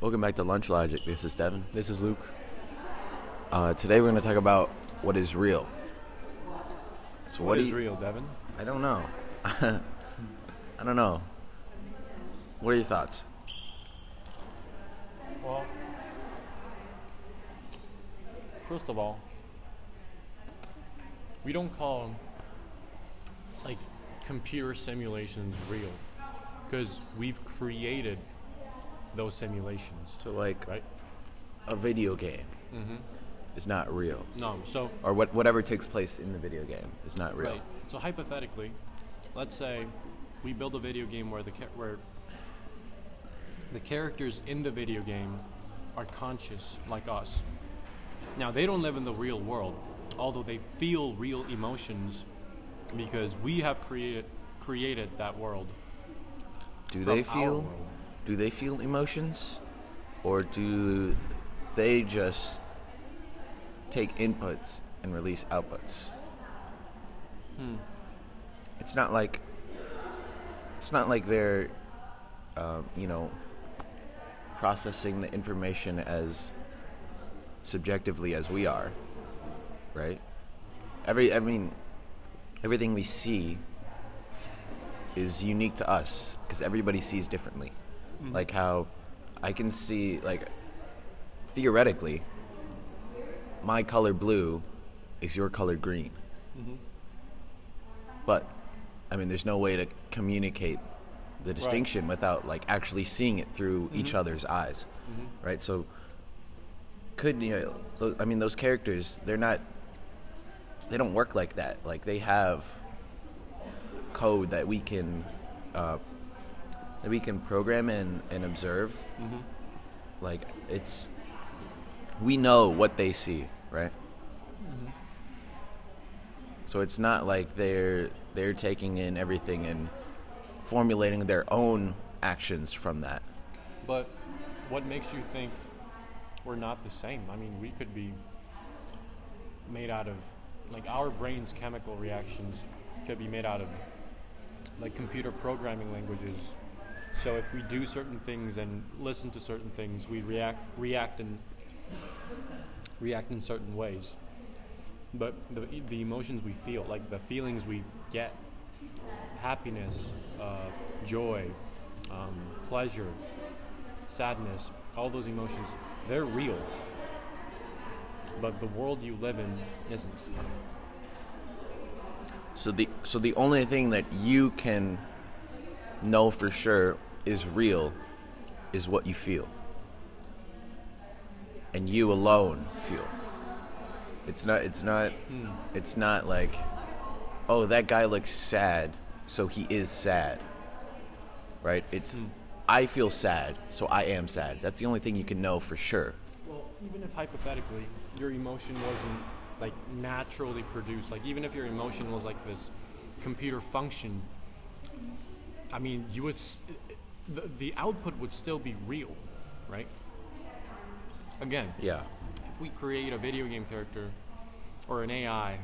Welcome back to Lunch Logic. This is Devin. This is Luke. Uh, today we're going to talk about what is real. So what do is you- real, Devin? I don't know. I don't know. What are your thoughts? Well, first of all, we don't call like computer simulations real because we've created those simulations, So like right? a video game Mm-hmm. is not real, No, so or what whatever takes place in the video game is not real. Right. So hypothetically, let's say we build a video game where the where the characters in the video game are conscious like us. Now they don't live in the real world, although they feel real emotions because we have created created that world. Do they feel? Do they feel emotions, or do they just take inputs and release outputs? Hmm. It's not like it's not like they're, um, you know, processing the information as subjectively as we are, right? Every, I mean, everything we see is unique to us because everybody sees differently. Mm-hmm. Like how I can see, like, theoretically, my color blue is your color green. Mm-hmm. But, I mean, there's no way to communicate the distinction without, like, actually seeing it through mm-hmm. each other's eyes, right? So, could, you know, I mean, those characters, they're not, they don't work like that. Like, they have code that we can, uh, that we can program and, and observe. Mm-hmm. Like, it's, we know what they see, right? Mm-hmm. So it's not like they're they're taking in everything and formulating their own actions from that. But what makes you think we're not the same? I mean, we could be made out of like our brain's chemical reactions could be made out of like computer programming languages. So if we do certain things and listen to certain things, we react react in react in certain ways. But the the emotions we feel, like the feelings we get, happiness, uh, joy, um, pleasure, sadness, all those emotions, they're real. But the world you live in isn't. So the so the only thing that you can know for sure is real is what you feel. And you alone feel. It's not it's not hmm. it's not like oh that guy looks sad so he is sad. Right? It's hmm. I feel sad so I am sad. That's the only thing you can know for sure. Well, even if hypothetically your emotion wasn't like naturally produced, like even if your emotion was like this computer function, I mean, you would the, the output would still be real, right? Again, Yeah. if we create a video game character or an AI,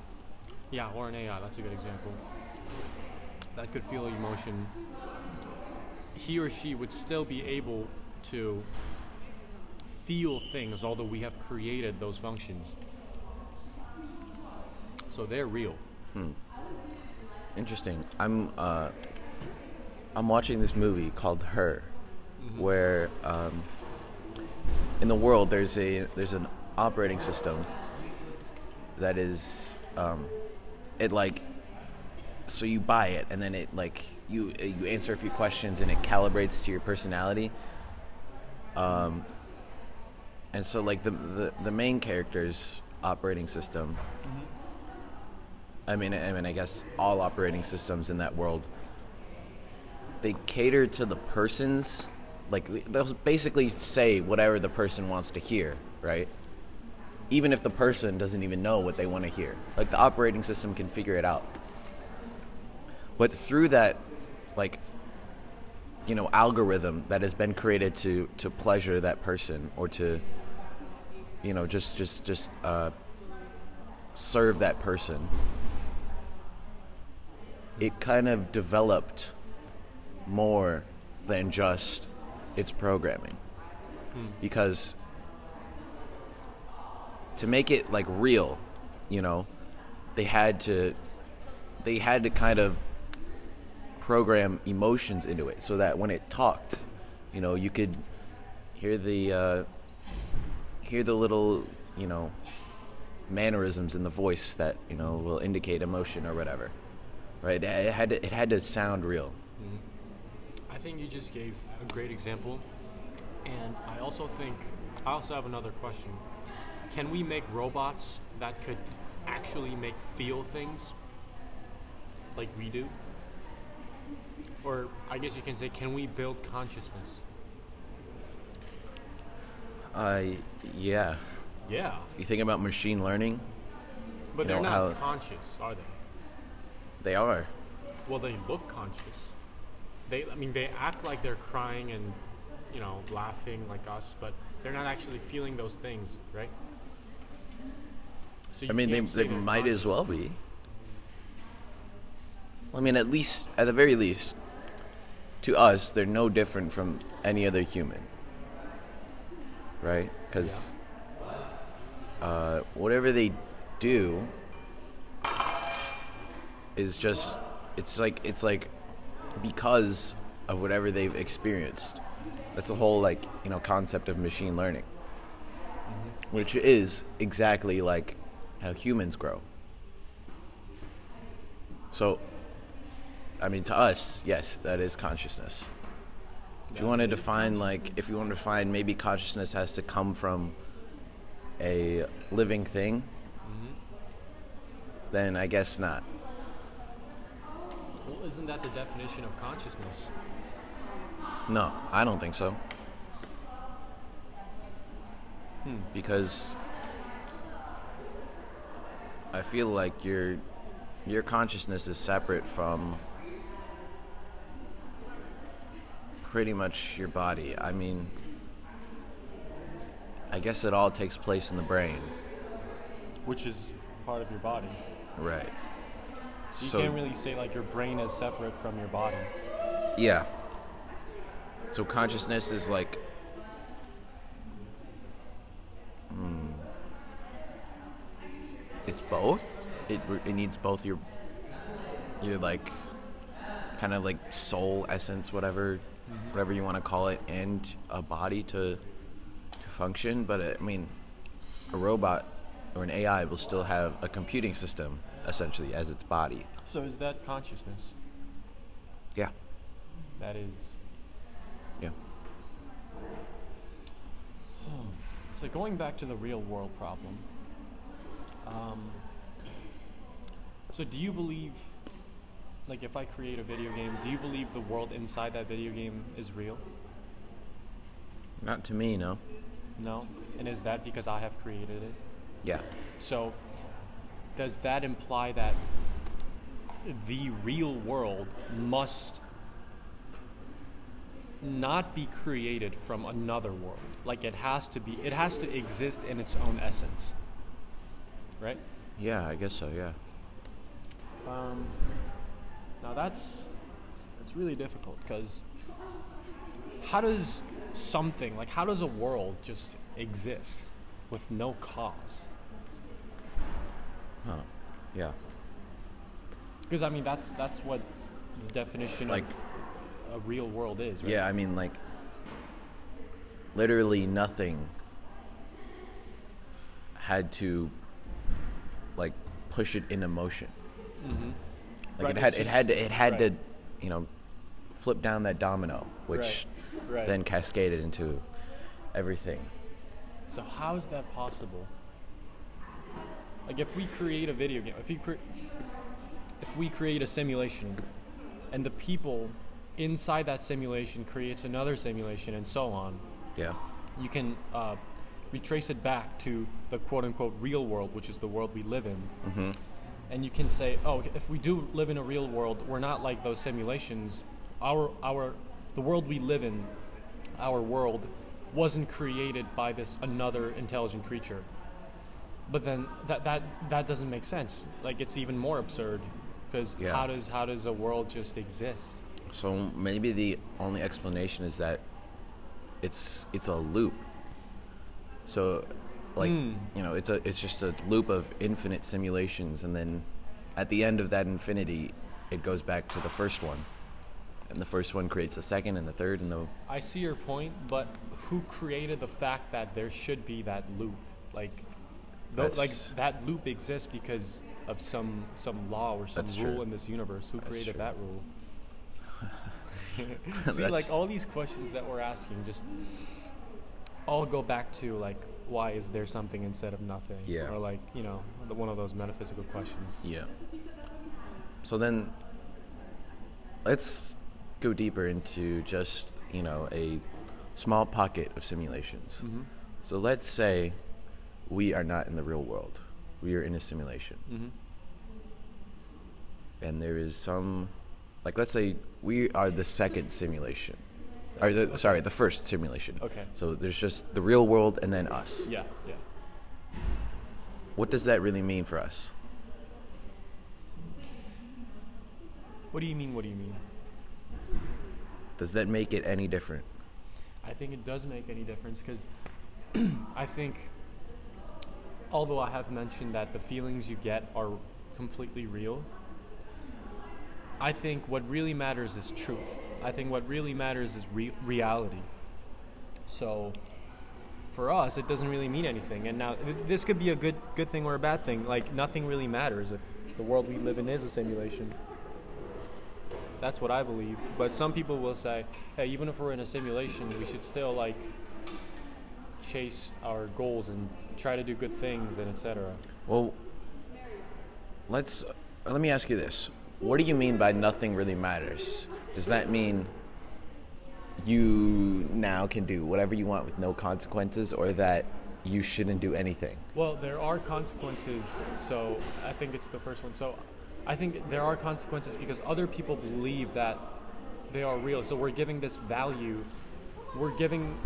yeah, or an AI, that's a good example, that could feel emotion, he or she would still be able to feel things, although we have created those functions. So they're real. Hmm. Interesting. I'm uh, I'm watching this movie called Her, where um, in the world there's a there's an operating system that is um, it like so you buy it and then it like you you answer a few questions and it calibrates to your personality. Um, and so like the the, the main character's operating system I mean, I mean, I guess all operating systems in that world they cater to the person's like they'll basically say whatever the person wants to hear, right? Even if the person doesn't even know what they want to hear, like the operating system can figure it out. But through that, like you know, algorithm that has been created to to pleasure that person or to you know just just just uh, serve that person it kind of developed more than just its programming. because to make it like real, you know, they had to they had to kind of program emotions into it so that when it talked, you know, you could hear the uh, hear the little, you know, mannerisms in the voice that you know will indicate emotion or whatever. Right? It it had to, it had to sound real. I think you just gave a great example, and I also think I also have another question. Can we make robots that could actually make feel things like we do? Or I guess you can say, can we build consciousness? Uh, yeah. Yeah, You think about machine learning? but You they're know not how- conscious, are they? They are. Well, they look conscious. They, I mean, they act like they're crying and, you know, laughing like us, but they're not actually feeling those things, right? So I mean, they, they might as well be. I mean, at least, at the very least, to us, they're no different from any other human. Right? Because uh, whatever they do is just, it's like, it's like because of whatever they've experienced. That's the whole, like, you know, concept of machine learning. Which is exactly like how humans grow. So, I mean, to us, yes, that is consciousness. If you want to define, like, if you want to define, maybe consciousness has to come from a living thing, then I guess not. Well, isn't that the definition of consciousness? No, I don't think so. Hmm. Because I feel like your your consciousness is separate from pretty much your body. I mean, I guess it all takes place in the brain, Which is part of your body. right? So you can't really say like your brain is separate from your body. Yeah. So consciousness is like. Hmm. It's both. It it needs both your your like kind of like soul essence, whatever, whatever you want to call it, and a body to to function. But uh, I mean, a robot or an AI will still have a computing system essentially as its body. So is that consciousness? Yeah. That is. Yeah. So going back to the real world problem. Um, so do you believe, like, if I create a video game, do you believe the world inside that video game is real? Not to me, no. No. And is that because I have created it? Yeah. So, does that imply that the real world must not be created from another world? Like it has to be, it has to exist in its own essence. Right? Yeah, I guess so. Yeah. Um, now that's that's really difficult because how does something like how does a world just exist with no cause? Huh. Yeah. Because I mean, that's that's what the definition Like- of a real world is, right? Yeah, I mean, like, literally nothing had to, like, push it into motion. Mm-hmm. Like Right, it had, it's it had to, it had to, you know, flip down that domino, which Right, right. then cascaded into everything. So how is that possible? Like, if we create a video game, if we cre- if we create a simulation, and the people inside that simulation creates another simulation, and so on, Yeah. you can uh, retrace it back to the quote unquote real world, which is the world we live in. Mm-hmm. and you can say, oh, if we do live in a real world, we're not like those simulations. Our our the world we live in, our world, wasn't created by this another intelligent creature. But then that that that doesn't make sense. Like it's even more absurd because Yeah. how does how does a world just exist? So maybe the only explanation is that it's it's a loop. So, like Mm. you know, it's a it's just a loop of infinite simulations, and then at the end of that infinity, it goes back to the first one, and the first one creates the second and the third and the I see your point, but who created the fact that there should be that loop? Like, tho- like that loop exists because of some some law or some rule true. in this universe. Who That's created true. that rule? see, like all these questions that we're asking just all go back to like, why is there something instead of nothing? Yeah. Or like, you know, the, one of those metaphysical questions. Yeah. So then, let's go deeper into just you know a small pocket of simulations. Mm-hmm. So let's say we are not in the real world; we are in a simulation, Mm-hmm. and there is some, like let's say we are the second simulation, or the, sorry, the first simulation. Okay. So there's just the real world and then us. Yeah, yeah. What does that really mean for us? What do you mean? What do you mean? Does that make it any different? I think it does make any difference because I think, although I have mentioned that the feelings you get are completely real, I think what really matters is truth. I think what really matters is re- reality. So, for us, it doesn't really mean anything. And now, th- this could be a good good thing or a bad thing. Like nothing really matters if the world we live in is a simulation. That's what I believe. But some people will say, hey, even if we're in a simulation, we should still like chase our goals and try to do good things and etc. Well, let's uh, let me ask you this: What do you mean by nothing really matters? Does that mean you now can do whatever you want with no consequences, or that you shouldn't do anything? Well, there are consequences. So I think it's the first one. So I think there are consequences because other people believe that they are real. So we're giving this value. We're giving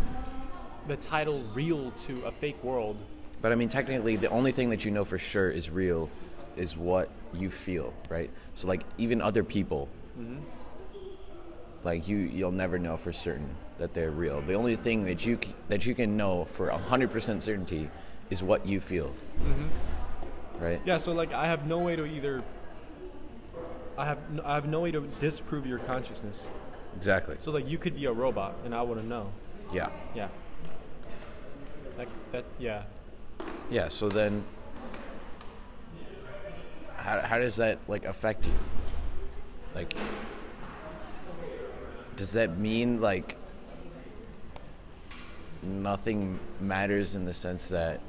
the title real to a fake world. But I mean, technically, the only thing that you know for sure is real is what you feel, right? So, like, even other people, like you, you'll never know for certain that they're real. The only thing that you that you can know for hundred percent certainty is what you feel, mm-hmm. right? Yeah. So like I have no way to either. I have I have no way to disprove your consciousness. Exactly. So like you could be a robot and I wouldn't know. Yeah. Yeah. Like that yeah. Yeah, so then how, how does that like affect you? Like does that mean like nothing matters in the sense that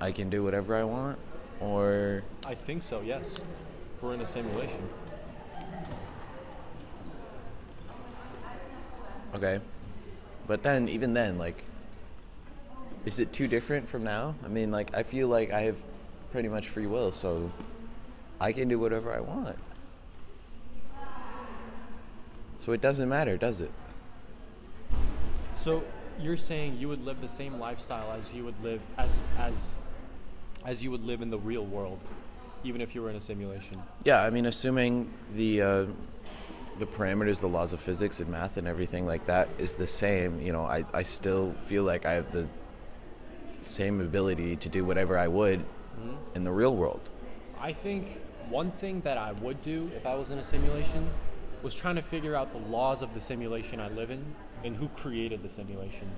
I can do whatever I want or I think so. Yes. We're in a simulation. okay. But then even then like is it too different from now? I mean like I feel like I have pretty much free will, so I can do whatever I want. So it doesn't matter, does it? So you're saying you would live the same lifestyle as you would live as as as you would live in the real world, even if you were in a simulation. Yeah, I mean, assuming the uh, the parameters, the laws of physics and math and everything like that is the same, you know, I, I still feel like I have the same ability to do whatever I would mm-hmm. in the real world. I think one thing that I would do if I was in a simulation was trying to figure out the laws of the simulation I live in and who created the simulation.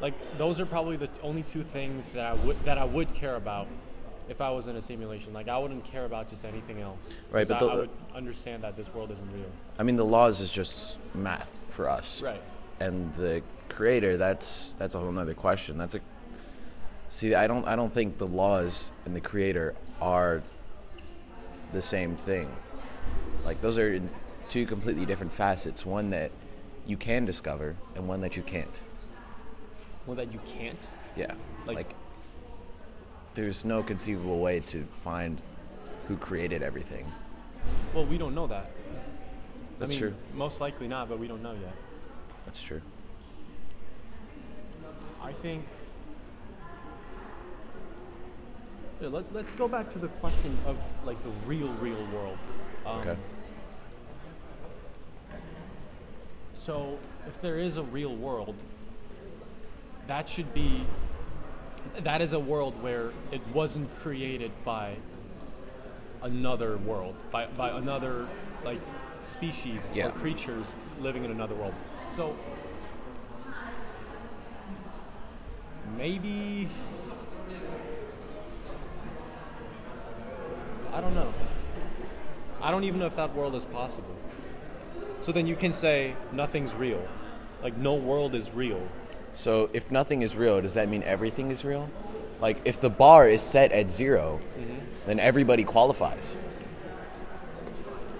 Like those are probably the only two things that I would that I would care about if I was in a simulation. Like I wouldn't care about just anything else. Right, but I, I would understand that this world isn't real. I mean, the laws is just math for us. Right. And the creator, that's that's a whole other question. That's a see. I don't I don't think the laws and the creator are the same thing. Like those are two completely different facets. One that you can discover, and one that you can't. One that you can't. Yeah. Like- Like, there's no conceivable way to find who created everything. Well, we don't know that. That's I mean, true. Most likely not, but we don't know yet. That's true. I think. Yeah, let, let's go back to the question of like the real, real world. Um, Okay. So, if there is a real world, that should be that is a world where it wasn't created by another world, by, by another like species Yeah. or creatures living in another world. So maybe I don't know. I don't even know if that world is possible. So then you can say nothing's real. Like no world is real. So if nothing is real, does that mean everything is real? Like if the bar is set at 0 mm-hmm. then everybody qualifies.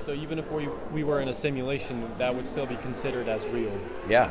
So even if we, we were in a simulation, that would still be considered as real. Yeah.